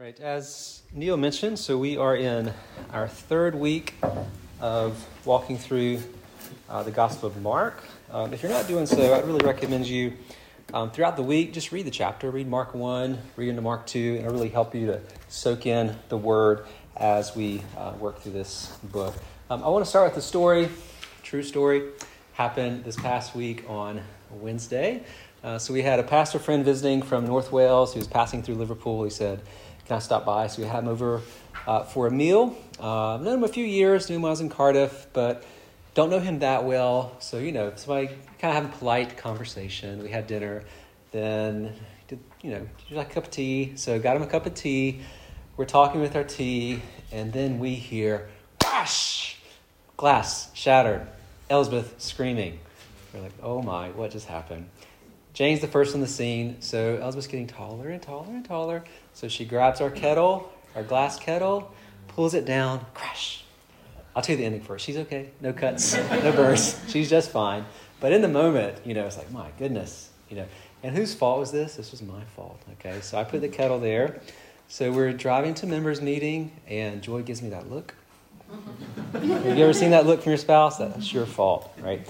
right, as Neil mentioned, so we are in our third week of walking through uh, the Gospel of Mark. Um, if you're not doing so, I'd really recommend you um, throughout the week just read the chapter, read Mark 1, read into Mark 2, and it'll really help you to soak in the Word as we uh, work through this book. Um, I want to start with the story, true story, happened this past week on Wednesday. Uh, so we had a pastor friend visiting from North Wales who was passing through Liverpool. He said, Can I stop by? So we had him over uh, for a meal. Uh, known him a few years, knew him I was in Cardiff, but don't know him that well. So, you know, somebody kind of having polite conversation. We had dinner. Then, did, you know, like a cup of tea. So got him a cup of tea. We're talking with our tea. And then we hear, whoosh, glass shattered. Elspeth screaming. We're like, oh my, what just happened? Jane's the first on the scene, so Elspeth's getting taller and taller and taller. So she grabs our kettle, our glass kettle, pulls it down, crash. I'll tell you the ending first. She's okay. No cuts, no burns. She's just fine. But in the moment, you know, it's like, my goodness, you know. And whose fault was this? This was my fault. Okay, so I put the kettle there. So we're driving to members meeting, and Joy gives me that look. Have you ever seen that look from your spouse? That's your fault, right?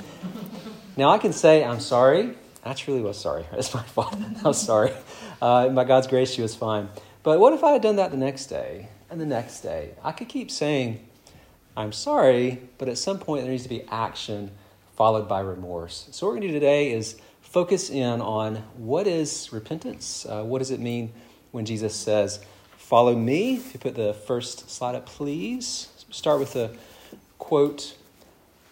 Now I can say I'm sorry. I truly was sorry. It's my fault. I was sorry. Uh, by God's grace, she was fine. But what if I had done that the next day and the next day? I could keep saying I'm sorry, but at some point there needs to be action followed by remorse. So what we're going to do today is focus in on what is repentance. Uh, what does it mean when Jesus says, "Follow me"? If you put the first slide up, please. Start with a quote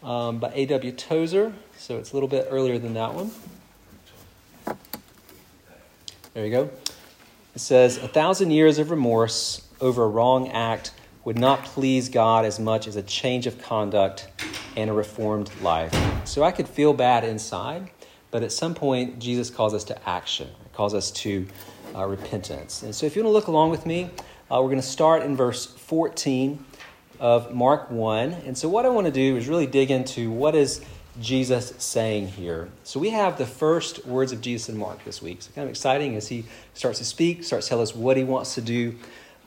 um, by A.W. Tozer. So it's a little bit earlier than that one. There you go. It says, A thousand years of remorse over a wrong act would not please God as much as a change of conduct and a reformed life. So I could feel bad inside, but at some point, Jesus calls us to action, calls us to uh, repentance. And so if you want to look along with me, uh, we're going to start in verse 14 of Mark 1. And so what I want to do is really dig into what is Jesus saying here? So we have the first words of Jesus in Mark this week. So kind of exciting as he starts to speak, starts to tell us what he wants to do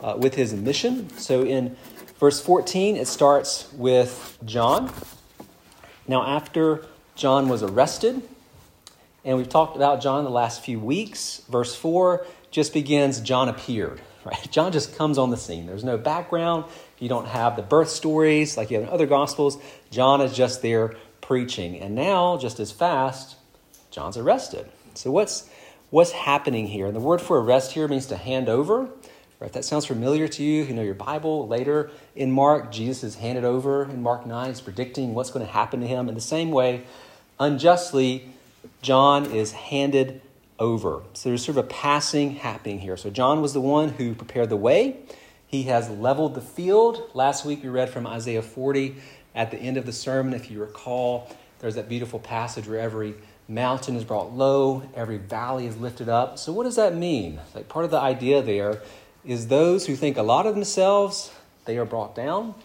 uh, with his mission. So in verse 14, it starts with John. Now, after John was arrested, and we've talked about John the last few weeks, verse 4 just begins John appeared. Right? John just comes on the scene. There's no background. You don't have the birth stories like you have in other gospels. John is just there preaching. And now, just as fast, John's arrested. So what's what's happening here? And the word for arrest here means to hand over. Right? If that sounds familiar to you, you know your Bible. Later in Mark, Jesus is handed over in Mark 9. He's predicting what's going to happen to him. In the same way, unjustly, John is handed over. So there's sort of a passing happening here. So John was the one who prepared the way. He has leveled the field. Last week we read from Isaiah 40 at the end of the sermon, if you recall, there's that beautiful passage where every mountain is brought low, every valley is lifted up. So, what does that mean? Like, part of the idea there is those who think a lot of themselves, they are brought down.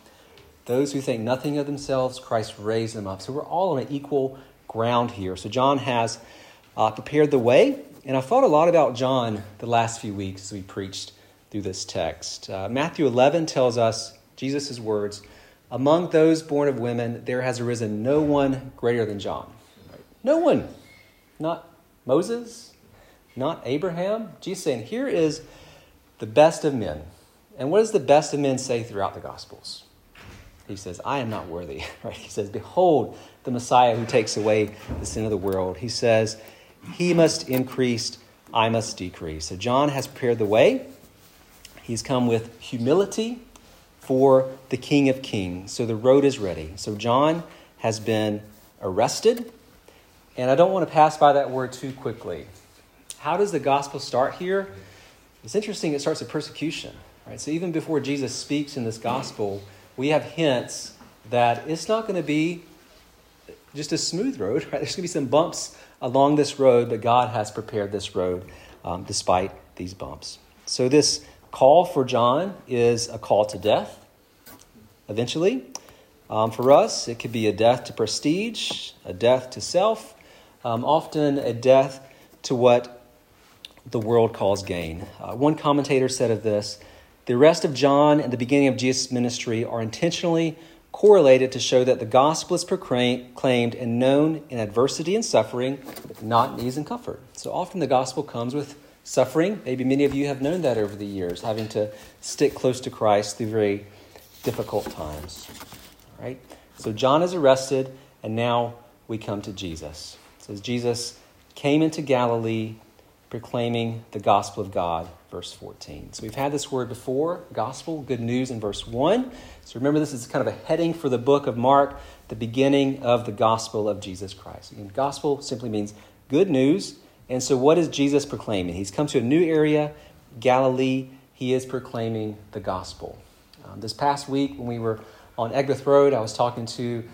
Those who think nothing of themselves, Christ raised them up. So, we're all on an equal ground here. So, John has uh, prepared the way. And I've thought a lot about John the last few weeks as we preached through this text. Uh, Matthew 11 tells us Jesus' words among those born of women, there has arisen no one greater than John. No one. Not Moses, not Abraham. Jesus saying, here is the best of men. And what does the best of men say throughout the Gospels? He says, I am not worthy. Right? He says, Behold the Messiah who takes away the sin of the world. He says, He must increase, I must decrease. So John has prepared the way. He's come with humility for the King of Kings. So the road is ready. So John has been arrested. And I don't want to pass by that word too quickly. How does the gospel start here? It's interesting, it starts with persecution. Right? So even before Jesus speaks in this gospel, we have hints that it's not going to be just a smooth road. Right? There's going to be some bumps along this road, but God has prepared this road um, despite these bumps. So this call for John is a call to death, eventually. Um, for us, it could be a death to prestige, a death to self, um, often a death to what the world calls gain. Uh, one commentator said of this the arrest of John and the beginning of Jesus' ministry are intentionally correlated to show that the gospel is proclaimed and known in adversity and suffering, not in ease and comfort. So often the gospel comes with suffering. Maybe many of you have known that over the years, having to stick close to Christ through very difficult times. Right? So John is arrested, and now we come to Jesus. It says Jesus came into Galilee proclaiming the gospel of God, verse 14. So we've had this word before, gospel, good news in verse 1. So remember, this is kind of a heading for the book of Mark, the beginning of the gospel of Jesus Christ. Gospel simply means good news. And so, what is Jesus proclaiming? He's come to a new area, Galilee. He is proclaiming the gospel. Um, this past week, when we were on Egberth Road, I was talking to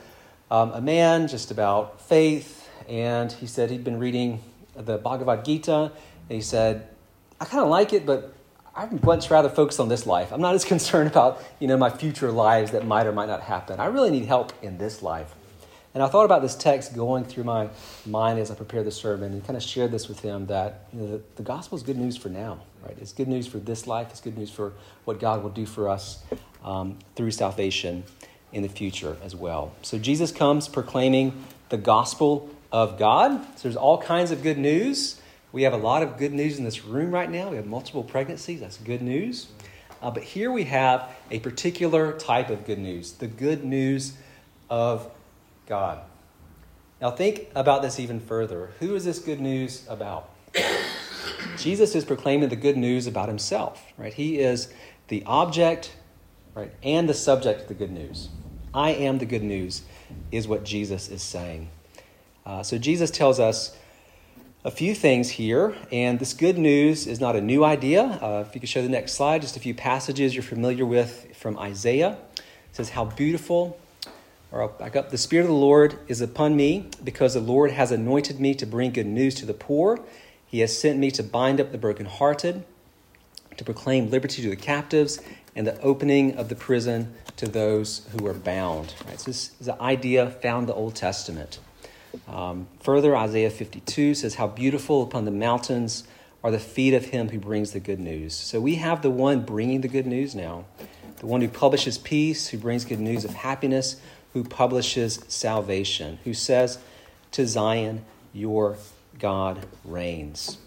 um, a man just about faith, and he said he'd been reading the Bhagavad Gita, and he said, I kind of like it, but I'd much rather focus on this life. I'm not as concerned about, you know, my future lives that might or might not happen. I really need help in this life. And I thought about this text going through my mind as I prepared the sermon and kind of shared this with him that you know, the, the gospel is good news for now, right? It's good news for this life. It's good news for what God will do for us um, through salvation in the future as well. So Jesus comes proclaiming the gospel of God. So there's all kinds of good news. We have a lot of good news in this room right now. We have multiple pregnancies. That's good news. Uh, but here we have a particular type of good news the good news of God. Now, think about this even further. Who is this good news about? Jesus is proclaiming the good news about himself, right? He is the object, right, and the subject of the good news. I am the good news, is what Jesus is saying. Uh, so Jesus tells us a few things here, and this good news is not a new idea. Uh, if you could show the next slide, just a few passages you're familiar with from Isaiah. It says, How beautiful, or I'll back up, the Spirit of the Lord is upon me, because the Lord has anointed me to bring good news to the poor. He has sent me to bind up the brokenhearted, to proclaim liberty to the captives, and the opening of the prison to those who are bound. Right? So this is an idea found in the Old Testament. Um, further, Isaiah 52 says, How beautiful upon the mountains are the feet of him who brings the good news. So we have the one bringing the good news now, the one who publishes peace, who brings good news of happiness, who publishes salvation, who says to Zion, Your God reigns.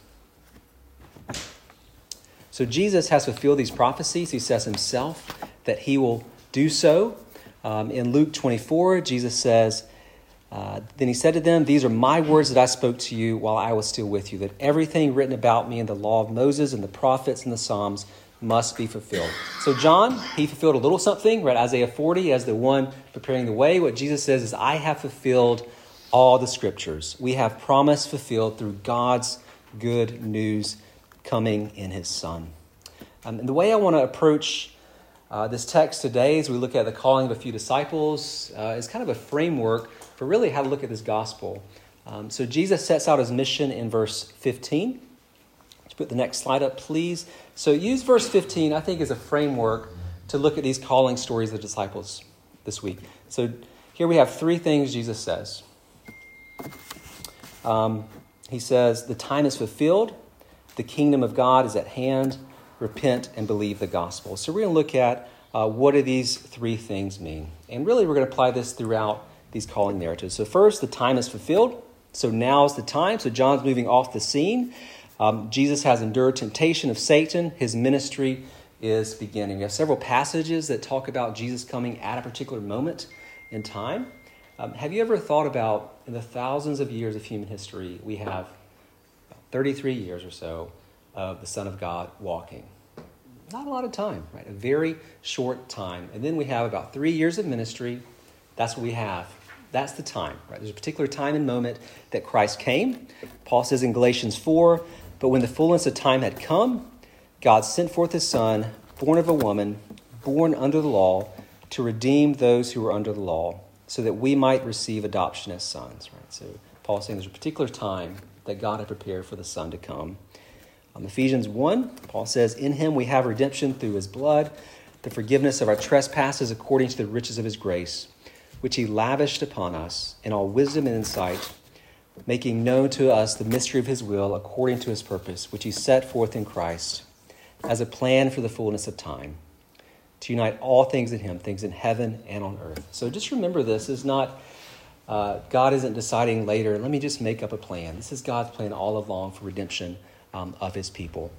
So Jesus has fulfilled these prophecies. He says himself that he will do so. Um, in Luke 24, Jesus says, uh, then he said to them, These are my words that I spoke to you while I was still with you, that everything written about me in the law of Moses and the prophets and the Psalms must be fulfilled. So, John, he fulfilled a little something, read Isaiah 40 as the one preparing the way. What Jesus says is, I have fulfilled all the scriptures. We have promise fulfilled through God's good news coming in his Son. Um, and the way I want to approach uh, this text today, as we look at the calling of a few disciples, uh, is kind of a framework for really how to look at this gospel. Um, so Jesus sets out his mission in verse 15. Put the next slide up, please. So use verse 15, I think, as a framework to look at these calling stories of the disciples this week. So here we have three things Jesus says. Um, he says, The time is fulfilled, the kingdom of God is at hand. Repent and believe the gospel. So we're going to look at uh, what do these three things mean. And really, we're going to apply this throughout these calling narratives. So, first, the time is fulfilled. So, now is the time. So, John's moving off the scene. Um, Jesus has endured temptation of Satan. His ministry is beginning. We have several passages that talk about Jesus coming at a particular moment in time. Um, have you ever thought about, in the thousands of years of human history, we have 33 years or so of the Son of God walking? Not a lot of time, right? A very short time. And then we have about three years of ministry. That's what we have that's the time, right? There's a particular time and moment that Christ came. Paul says in Galatians 4 But when the fullness of time had come, God sent forth his Son, born of a woman, born under the law, to redeem those who were under the law, so that we might receive adoption as sons, right? So Paul saying there's a particular time that God had prepared for the Son to come. Um, Ephesians 1, Paul says, In him we have redemption through his blood, the forgiveness of our trespasses according to the riches of his grace which he lavished upon us in all wisdom and insight, making known to us the mystery of his will according to his purpose, which he set forth in Christ, as a plan for the fullness of time, to unite all things in Him, things in heaven and on earth. So just remember this is not, uh, God isn't deciding later, let me just make up a plan. This is God's plan all along for redemption um, of His people.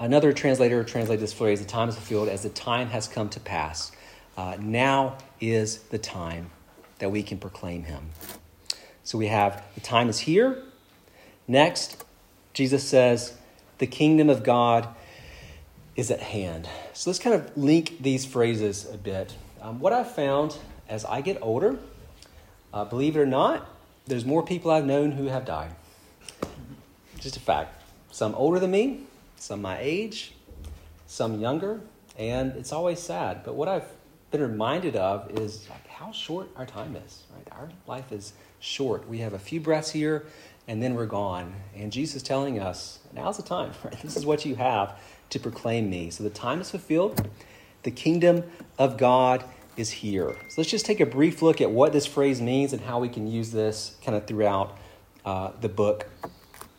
Another translator translated this phrase, the time is fulfilled, as the time has come to pass. Uh, now is the time that we can proclaim Him. So we have the time is here. Next, Jesus says, the kingdom of God is at hand. So let's kind of link these phrases a bit. Um, what I've found as I get older, uh, believe it or not, there's more people I've known who have died. Just a fact. Some older than me, some my age, some younger, and it's always sad. But what I've been reminded of is like how short our time is. Right, our life is short. We have a few breaths here, and then we're gone. And Jesus telling us, now's the time. Right? This is what you have to proclaim me. So the time is fulfilled. The kingdom of God is here. So let's just take a brief look at what this phrase means and how we can use this kind of throughout uh, the book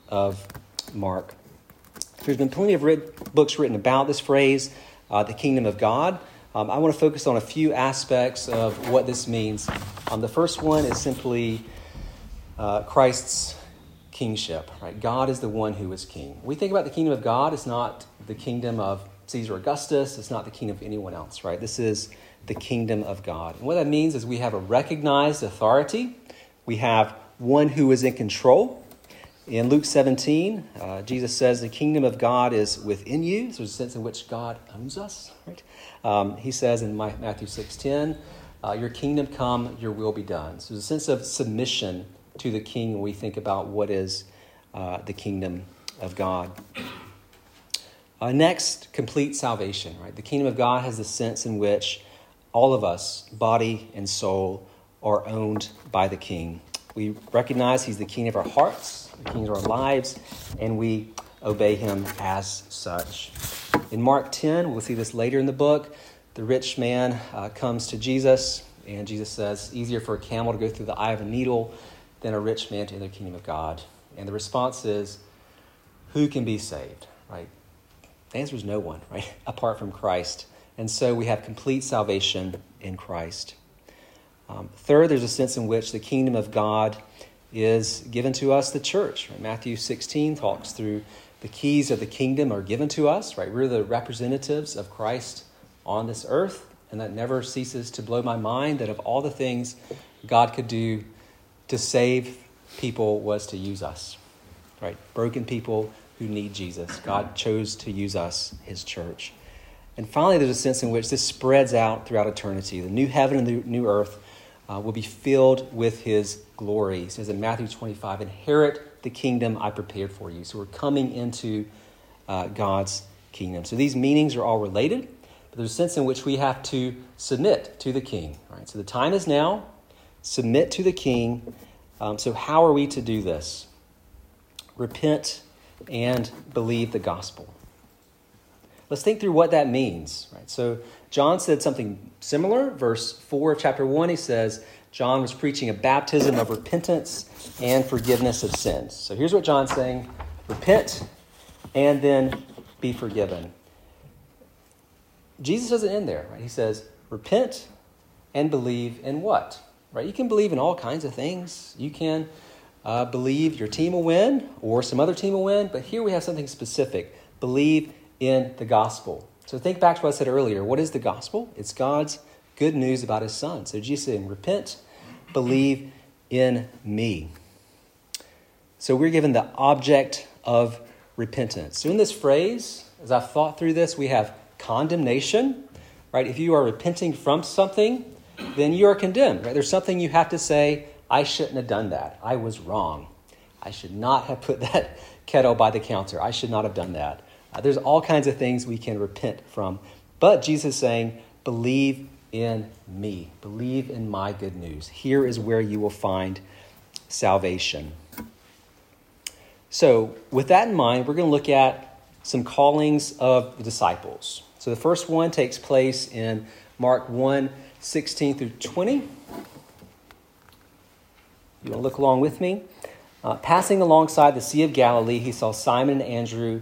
of Mark. There's been plenty of writ- books written about this phrase, uh, the kingdom of God. Um, I want to focus on a few aspects of what this means. Um, the first one is simply uh, Christ's kingship, right? God is the one who is king. We think about the kingdom of God, it's not the kingdom of Caesar Augustus, it's not the kingdom of anyone else, right? This is the kingdom of God. And what that means is we have a recognized authority, we have one who is in control. In Luke 17, uh, Jesus says the kingdom of God is within you. So there's a sense in which God owns us, right? Um, he says in Matthew 6.10, uh, your kingdom come, your will be done. So there's a sense of submission to the king when we think about what is uh, the kingdom of God. Uh, next, complete salvation, right? The kingdom of God has the sense in which all of us, body and soul, are owned by the king. We recognize he's the king of our hearts, the king of our lives, and we obey him as such. In Mark 10, we'll see this later in the book, the rich man uh, comes to Jesus, and Jesus says, Easier for a camel to go through the eye of a needle than a rich man to enter the kingdom of God. And the response is, Who can be saved? Right? The answer is no one, right? Apart from Christ. And so we have complete salvation in Christ. Um, third, there's a sense in which the kingdom of God is given to us, the church. Right? Matthew 16 talks through the keys of the kingdom are given to us, right? We're the representatives of Christ on this earth, and that never ceases to blow my mind that of all the things God could do to save people was to use us, right? Broken people who need Jesus. God chose to use us, his church. And finally, there's a sense in which this spreads out throughout eternity. The new heaven and the new earth uh, will be filled with his glory. Says in Matthew 25, inherit the kingdom I prepared for you. So we're coming into uh, God's kingdom. So these meanings are all related, but there's a sense in which we have to submit to the king. Right? So the time is now submit to the king. Um, so, how are we to do this? Repent and believe the gospel. Let's think through what that means. Right? So, John said something similar. Verse 4 of chapter 1, he says, John was preaching a baptism of repentance and forgiveness of sins. So, here's what John's saying repent and then be forgiven. Jesus doesn't end there, right? He says, repent and believe in what? right? You can believe in all kinds of things. You can uh, believe your team will win or some other team will win, but here we have something specific. Believe in the gospel. So think back to what I said earlier. What is the gospel? It's God's good news about his son. So Jesus said, repent, believe in me. So we're given the object of repentance. So in this phrase, as I've thought through this, we have condemnation, right? If you are repenting from something, then you are condemned. Right? There's something you have to say, I shouldn't have done that. I was wrong. I should not have put that kettle by the counter. I should not have done that. Uh, there's all kinds of things we can repent from. But Jesus is saying, believe in me. Believe in my good news. Here is where you will find salvation. So, with that in mind, we're going to look at some callings of the disciples. So, the first one takes place in Mark 1 16 through 20. You want to look along with me? Uh, passing alongside the Sea of Galilee, he saw Simon and Andrew,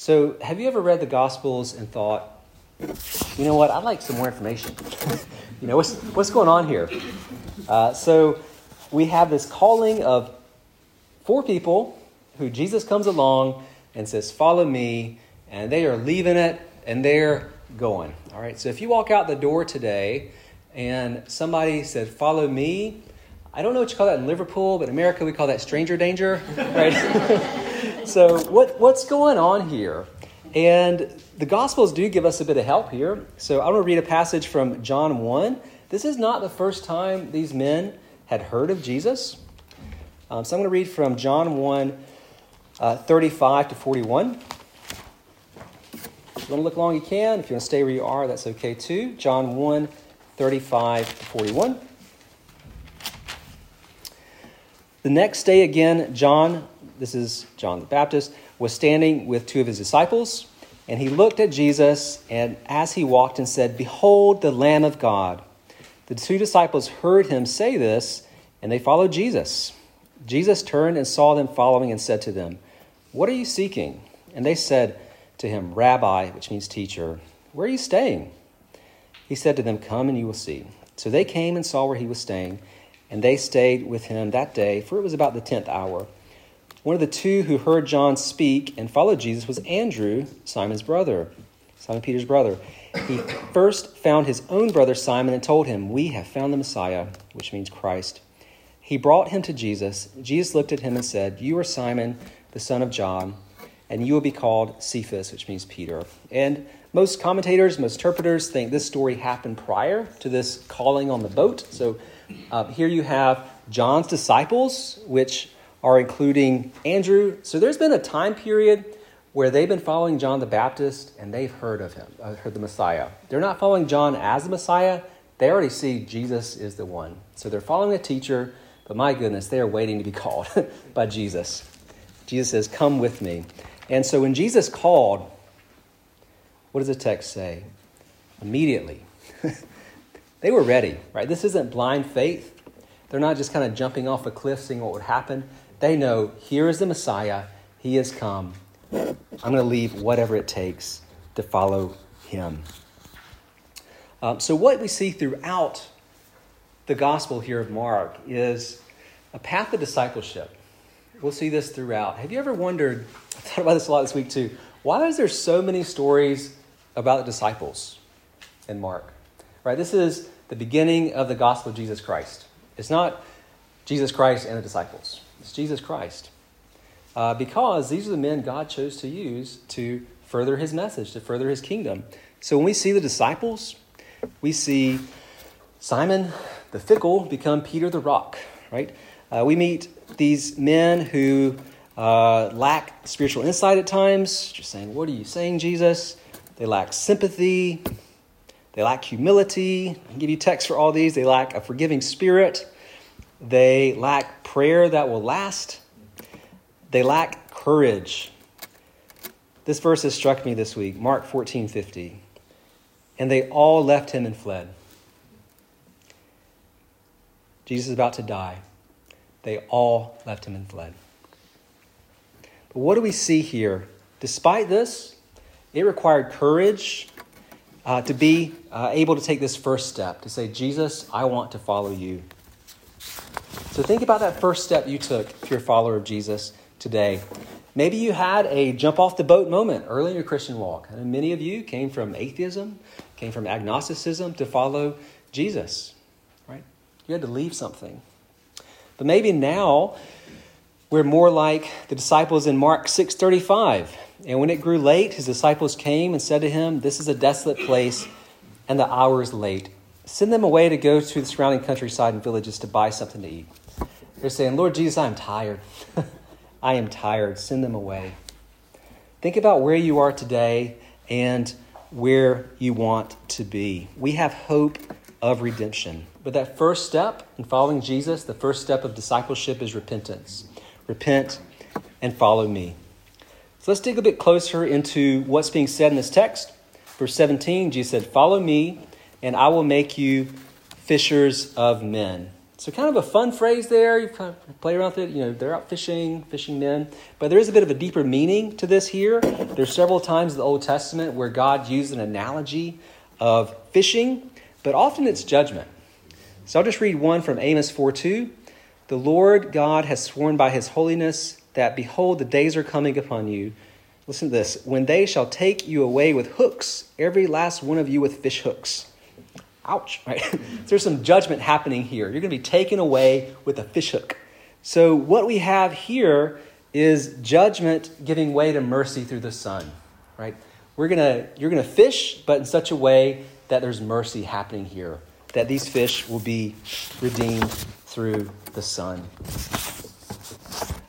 So, have you ever read the Gospels and thought, you know what, I'd like some more information? you know, what's, what's going on here? Uh, so, we have this calling of four people who Jesus comes along and says, Follow me, and they are leaving it and they're going. All right, so if you walk out the door today and somebody said, Follow me, I don't know what you call that in Liverpool, but in America we call that stranger danger, right? so, what, what's going on here? And the Gospels do give us a bit of help here. So, I'm going to read a passage from John 1. This is not the first time these men had heard of Jesus. Um, so, I'm going to read from John 1, uh, 35 to 41. If you want to look long, you can. If you want to stay where you are, that's okay too. John 1, 35 to 41. The next day, again, John, this is John the Baptist, was standing with two of his disciples, and he looked at Jesus, and as he walked and said, Behold the Lamb of God. The two disciples heard him say this, and they followed Jesus. Jesus turned and saw them following and said to them, what are you seeking? And they said to him, Rabbi, which means teacher, where are you staying? He said to them, Come and you will see. So they came and saw where he was staying, and they stayed with him that day, for it was about the tenth hour. One of the two who heard John speak and followed Jesus was Andrew, Simon's brother, Simon Peter's brother. He first found his own brother Simon and told him, We have found the Messiah, which means Christ. He brought him to Jesus. Jesus looked at him and said, You are Simon the son of John, and you will be called Cephas, which means Peter. And most commentators, most interpreters think this story happened prior to this calling on the boat. So uh, here you have John's disciples, which are including Andrew. So there's been a time period where they've been following John the Baptist and they've heard of him, uh, heard the Messiah. They're not following John as the Messiah. They already see Jesus is the one. So they're following a teacher, but my goodness, they are waiting to be called by Jesus. Jesus says, Come with me. And so when Jesus called, what does the text say? Immediately. they were ready, right? This isn't blind faith. They're not just kind of jumping off a cliff seeing what would happen. They know here is the Messiah. He has come. I'm going to leave whatever it takes to follow him. Um, so, what we see throughout the gospel here of Mark is a path of discipleship. We'll see this throughout. Have you ever wondered, I thought about this a lot this week too, why is there so many stories about the disciples in Mark? Right? This is the beginning of the gospel of Jesus Christ. It's not Jesus Christ and the disciples, it's Jesus Christ. Uh, because these are the men God chose to use to further his message, to further his kingdom. So when we see the disciples, we see Simon the fickle become Peter the rock, right? Uh, we meet these men who uh, lack spiritual insight at times, just saying, What are you saying, Jesus? They lack sympathy. They lack humility. I can give you text for all these. They lack a forgiving spirit. They lack prayer that will last. They lack courage. This verse has struck me this week, Mark 14 50. And they all left him and fled. Jesus is about to die. They all left him and fled. But what do we see here? Despite this, it required courage uh, to be uh, able to take this first step to say, Jesus, I want to follow you. So think about that first step you took if you're a follower of Jesus today. Maybe you had a jump off the boat moment early in your Christian walk. And many of you came from atheism, came from agnosticism to follow Jesus, right? You had to leave something. But maybe now we're more like the disciples in Mark 6:35. And when it grew late, his disciples came and said to him, "This is a desolate place, and the hour is late. Send them away to go to the surrounding countryside and villages to buy something to eat." They're saying, "Lord Jesus, I am tired. I am tired. Send them away." Think about where you are today and where you want to be. We have hope of redemption. But that first step in following Jesus, the first step of discipleship is repentance. Repent and follow me. So let's dig a bit closer into what's being said in this text. Verse 17, Jesus said, Follow me, and I will make you fishers of men. So, kind of a fun phrase there. You kind of play around with it. You know, they're out fishing, fishing men. But there is a bit of a deeper meaning to this here. There's several times in the Old Testament where God used an analogy of fishing, but often it's judgment. So, I'll just read one from Amos 4 2. The Lord God has sworn by his holiness that, behold, the days are coming upon you. Listen to this when they shall take you away with hooks, every last one of you with fish hooks ouch, right? There's some judgment happening here. You're going to be taken away with a fishhook. So, what we have here is judgment giving way to mercy through the Son, right? We're gonna, you're going to fish, but in such a way that there's mercy happening here, that these fish will be redeemed through the Son.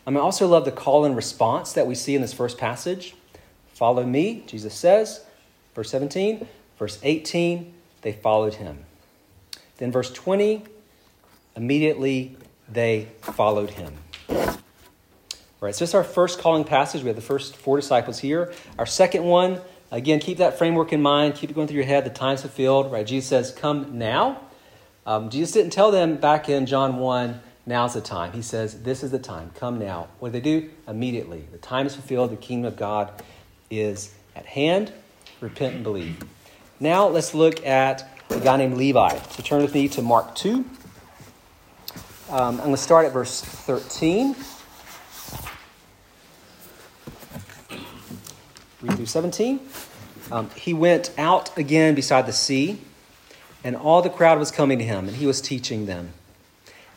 I, I also love the call and response that we see in this first passage. Follow me, Jesus says, verse 17. Verse 18, they followed him. Then, verse 20, immediately they followed him. All right, so this is our first calling passage. We have the first four disciples here. Our second one, again, keep that framework in mind. Keep it going through your head. The time's fulfilled, right? Jesus says, Come now. Um, Jesus didn't tell them back in John 1, now's the time. He says, This is the time. Come now. What do they do? Immediately. The time is fulfilled. The kingdom of God is at hand. Repent and believe. Now let's look at a guy named Levi. So turn with me to Mark 2. Um, I'm going to start at verse 13. Read through 17. Um, he went out again beside the sea, and all the crowd was coming to him, and he was teaching them.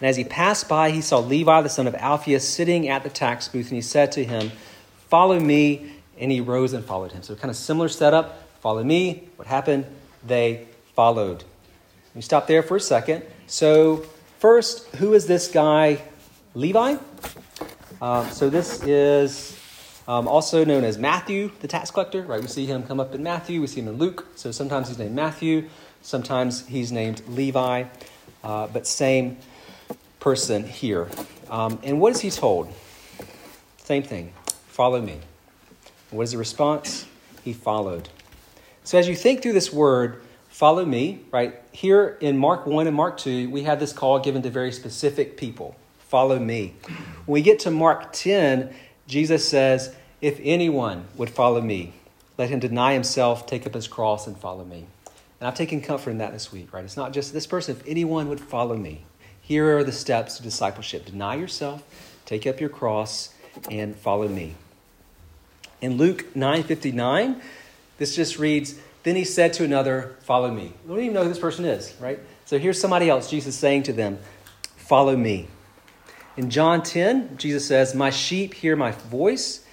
And as he passed by, he saw Levi, the son of Alphaeus, sitting at the tax booth, and he said to him, Follow me. And he rose and followed him. So, kind of similar setup. Follow me. What happened? They followed. We stop there for a second. So, first, who is this guy, Levi? Um, so, this is um, also known as Matthew, the tax collector, right? We see him come up in Matthew, we see him in Luke. So, sometimes he's named Matthew, sometimes he's named Levi, uh, but same person here. Um, and what is he told? Same thing follow me. what is the response? He followed. So as you think through this word, follow me, right? Here in Mark 1 and Mark 2, we have this call given to very specific people follow me. When we get to Mark 10, Jesus says, If anyone would follow me, let him deny himself, take up his cross, and follow me. And I've taken comfort in that this week, right? It's not just this person, if anyone would follow me. Here are the steps to discipleship deny yourself, take up your cross, and follow me. In Luke 9 59, this just reads, Then he said to another, Follow me. We don't even know who this person is, right? So here's somebody else, Jesus saying to them, Follow me. In John 10, Jesus says, My sheep hear my voice,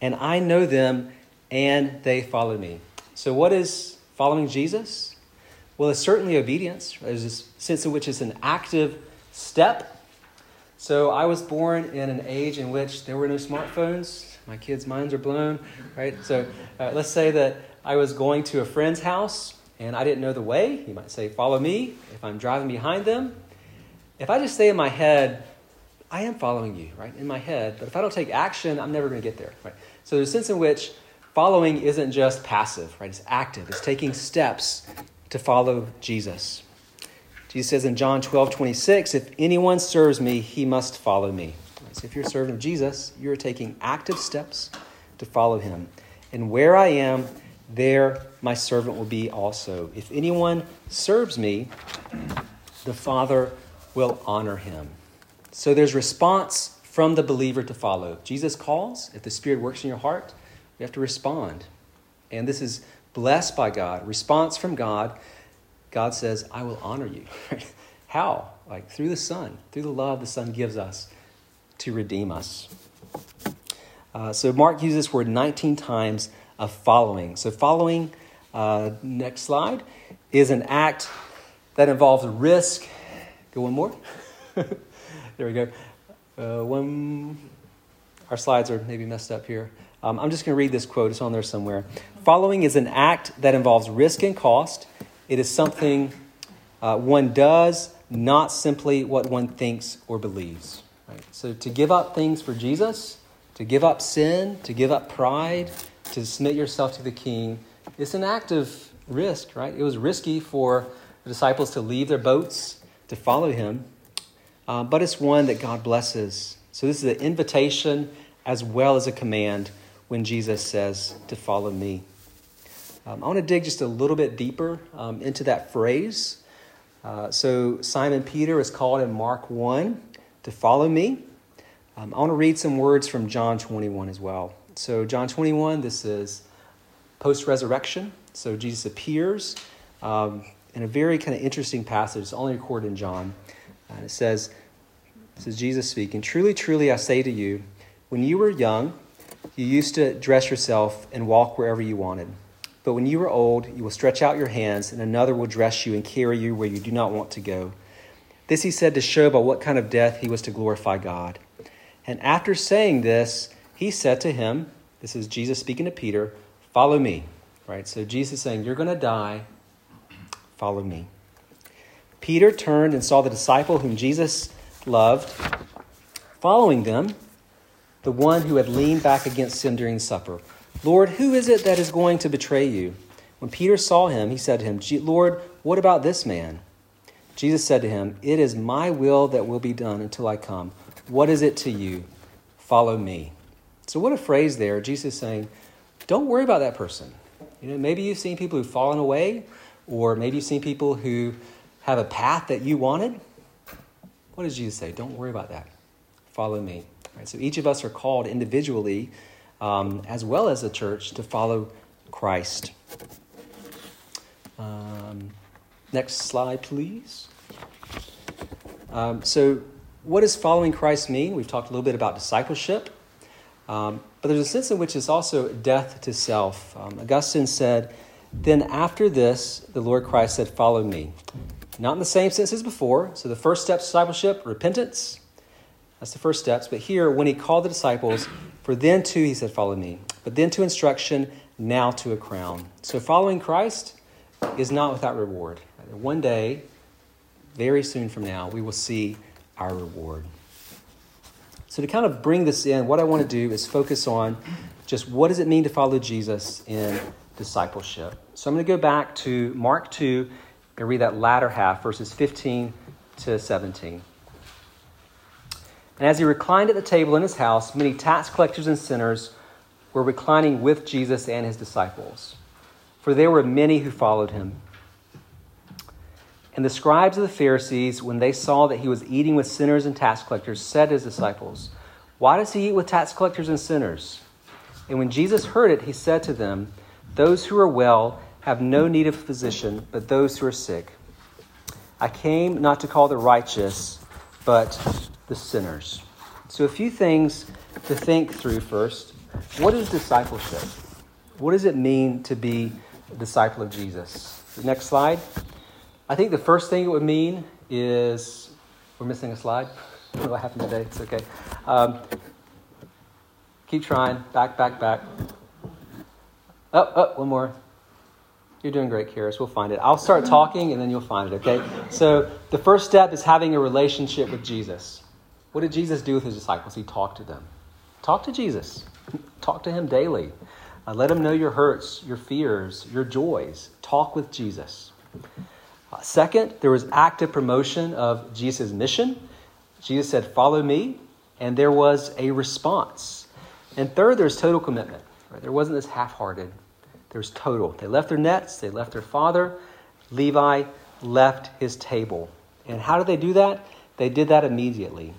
and I know them, and they follow me. So, what is following Jesus? Well, it's certainly obedience. There's a sense in which it's an active step. So, I was born in an age in which there were no smartphones, my kids' minds are blown, right? So uh, let's say that I was going to a friend's house and I didn't know the way. You might say, Follow me if I'm driving behind them. If I just say in my head, I am following you, right? In my head. But if I don't take action, I'm never going to get there, right? So there's a sense in which following isn't just passive, right? It's active, it's taking steps to follow Jesus. Jesus says in John 12, 26, if anyone serves me, he must follow me. So if you're a servant of Jesus, you're taking active steps to follow him. And where I am, there my servant will be also. If anyone serves me, the Father will honor him. So there's response from the believer to follow. Jesus calls. If the Spirit works in your heart, you have to respond. And this is blessed by God, response from God. God says, I will honor you. How? Like through the Son, through the love the Son gives us to redeem us. Uh, so Mark uses this word 19 times of following. So, following, uh, next slide, is an act that involves risk. Go one more. there we go. Uh, one, our slides are maybe messed up here. Um, I'm just going to read this quote, it's on there somewhere. Following is an act that involves risk and cost. It is something uh, one does, not simply what one thinks or believes. Right? So to give up things for Jesus, to give up sin, to give up pride, to submit yourself to the King, it's an act of risk, right? It was risky for the disciples to leave their boats to follow him, uh, but it's one that God blesses. So this is an invitation as well as a command when Jesus says to follow me. Um, I want to dig just a little bit deeper um, into that phrase. Uh, so Simon Peter is called in Mark 1 to follow me. Um, I want to read some words from John 21 as well. So, John 21, this is post resurrection. So, Jesus appears um, in a very kind of interesting passage. It's only recorded in John. And it says, This is Jesus speaking Truly, truly, I say to you, when you were young, you used to dress yourself and walk wherever you wanted. But when you are old, you will stretch out your hands, and another will dress you and carry you where you do not want to go. This he said to show by what kind of death he was to glorify God. And after saying this, he said to him, This is Jesus speaking to Peter, follow me. Right? So Jesus saying, You're going to die, follow me. Peter turned and saw the disciple whom Jesus loved following them, the one who had leaned back against him during supper. Lord, who is it that is going to betray you? When Peter saw him, he said to him, Lord, what about this man? Jesus said to him, It is my will that will be done until I come. What is it to you? Follow me. So, what a phrase there. Jesus saying, Don't worry about that person. You know, maybe you've seen people who've fallen away, or maybe you've seen people who have a path that you wanted. What does Jesus say? Don't worry about that. Follow me. Right, so each of us are called individually um, as well as a church, to follow Christ. Um, next slide, please. Um, so, what does following Christ mean? We've talked a little bit about discipleship, um, but there's a sense in which it's also death to self. Um, Augustine said, Then after this, the Lord Christ said, Follow me. Not in the same sense as before. So, the first step discipleship, repentance. That's the first steps. But here, when he called the disciples, for then too, he said, Follow me. But then to instruction, now to a crown. So following Christ is not without reward. One day, very soon from now, we will see our reward. So, to kind of bring this in, what I want to do is focus on just what does it mean to follow Jesus in discipleship. So, I'm going to go back to Mark 2 and read that latter half, verses 15 to 17. And as he reclined at the table in his house, many tax collectors and sinners were reclining with Jesus and his disciples, for there were many who followed him. And the scribes of the Pharisees, when they saw that he was eating with sinners and tax collectors, said to his disciples, Why does he eat with tax collectors and sinners? And when Jesus heard it, he said to them, Those who are well have no need of a physician, but those who are sick. I came not to call the righteous, but the sinners. So, a few things to think through first. What is discipleship? What does it mean to be a disciple of Jesus? The next slide. I think the first thing it would mean is we're missing a slide. What happened today. It's okay. Um, keep trying. Back, back, back. Oh, oh, one more. You're doing great, Karis. We'll find it. I'll start talking and then you'll find it, okay? So, the first step is having a relationship with Jesus. What did Jesus do with his disciples? He talked to them. Talk to Jesus. Talk to him daily. Uh, let him know your hurts, your fears, your joys. Talk with Jesus. Uh, second, there was active promotion of Jesus' mission. Jesus said, Follow me, and there was a response. And third, there's total commitment. Right? There wasn't this half hearted, there's total. They left their nets, they left their father. Levi left his table. And how did they do that? They did that immediately.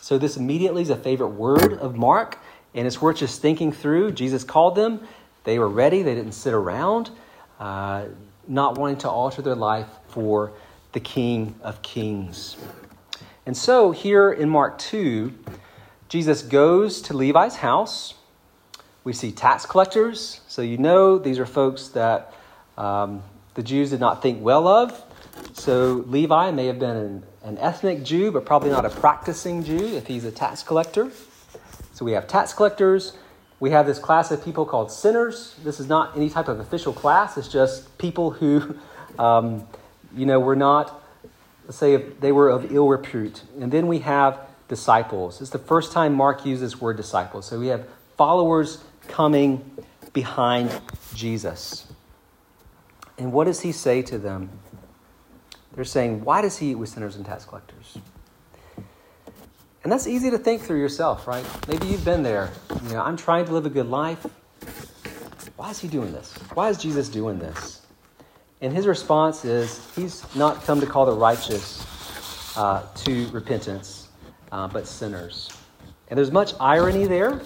So, this immediately is a favorite word of Mark, and it's worth just thinking through. Jesus called them, they were ready, they didn't sit around, uh, not wanting to alter their life for the King of Kings. And so, here in Mark 2, Jesus goes to Levi's house. We see tax collectors. So, you know, these are folks that um, the Jews did not think well of. So, Levi may have been an an ethnic Jew, but probably not a practicing Jew if he's a tax collector. So So we have tax collectors. We have this class of people called sinners. This is not any type of official class. It's just people who, um, you know, were not, let's say, they were of ill repute. And then we have disciples. It's the first time Mark uses the word disciples. So we have followers coming behind Jesus. And what does he say to them? They're saying, Why does he eat with sinners and tax collectors? And that's easy to think through yourself, right? Maybe you've been there. You know, I'm trying to live a good life. Why is he doing this? Why is Jesus doing this? And his response is he's not come to call the righteous uh, to repentance, uh, but sinners. And there's much irony there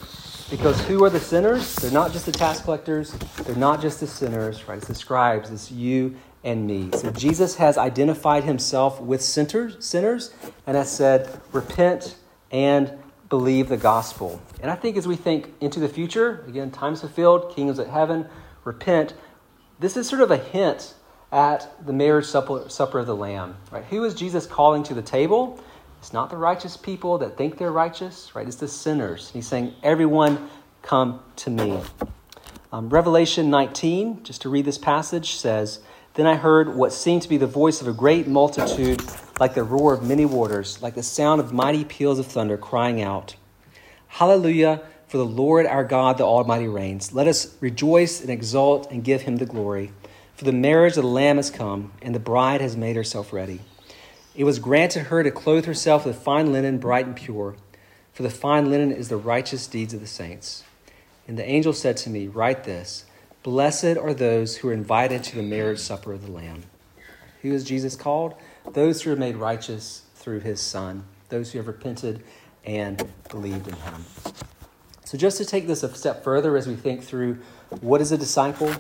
because who are the sinners? They're not just the tax collectors, they're not just the sinners, right? It's the scribes, it's you and me. So Jesus has identified himself with sinners and has said, repent and believe the gospel. And I think as we think into the future, again, times fulfilled, kingdoms at heaven, repent, this is sort of a hint at the marriage supper, supper of the Lamb. Right? Who is Jesus calling to the table? It's not the righteous people that think they're righteous, right? It's the sinners. He's saying, Everyone come to me. Um, Revelation 19, just to read this passage, says, Then I heard what seemed to be the voice of a great multitude, like the roar of many waters, like the sound of mighty peals of thunder, crying out, Hallelujah, for the Lord our God, the Almighty reigns. Let us rejoice and exult and give him the glory. For the marriage of the Lamb has come, and the bride has made herself ready. It was granted her to clothe herself with fine linen, bright and pure, for the fine linen is the righteous deeds of the saints. And the angel said to me, Write this Blessed are those who are invited to the marriage supper of the Lamb. Who is Jesus called? Those who are made righteous through his Son, those who have repented and believed in him. So, just to take this a step further as we think through what is a disciple,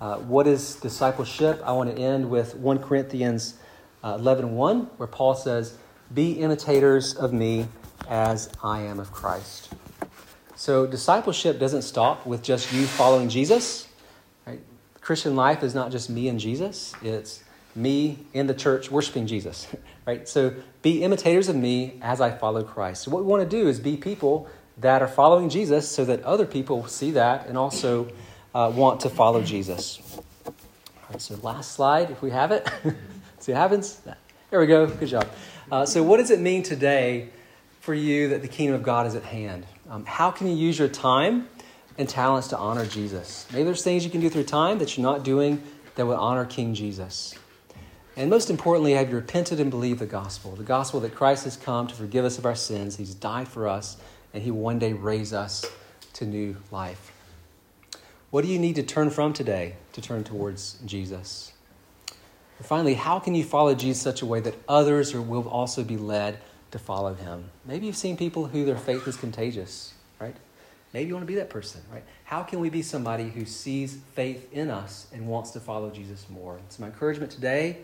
uh, what is discipleship, I want to end with 1 Corinthians uh, 11 1, where Paul says, Be imitators of me as I am of Christ. So discipleship doesn't stop with just you following Jesus. Christian life is not just me and Jesus, it's me in the church worshiping Jesus. Right? So be imitators of me as I follow Christ. So what we want to do is be people that are following Jesus so that other people see that and also uh, want to follow Jesus. All right, so last slide, if we have it. See what happens? There we go. Good job. Uh, so, what does it mean today for you that the kingdom of God is at hand? Um, how can you use your time and talents to honor Jesus? Maybe there's things you can do through time that you're not doing that would honor King Jesus. And most importantly, have you repented and believed the gospel? The gospel that Christ has come to forgive us of our sins, He's died for us, and He will one day raise us to new life. What do you need to turn from today to turn towards Jesus? And finally, how can you follow Jesus such a way that others will also be led to follow him? Maybe you've seen people who their faith is contagious, right? Maybe you want to be that person, right? How can we be somebody who sees faith in us and wants to follow Jesus more? So, my encouragement today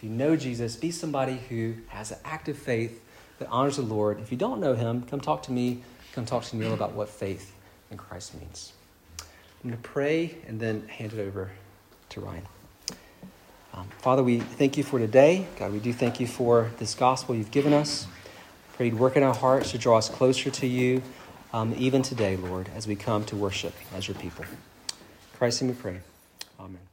if you know Jesus, be somebody who has an active faith that honors the Lord. If you don't know him, come talk to me. Come talk to Neil about what faith in Christ means. I'm going to pray and then hand it over to Ryan. Um, Father, we thank you for today. God, we do thank you for this gospel you've given us. Pray you'd work in our hearts to draw us closer to you, um, even today, Lord, as we come to worship as your people. Christ, we pray. Amen.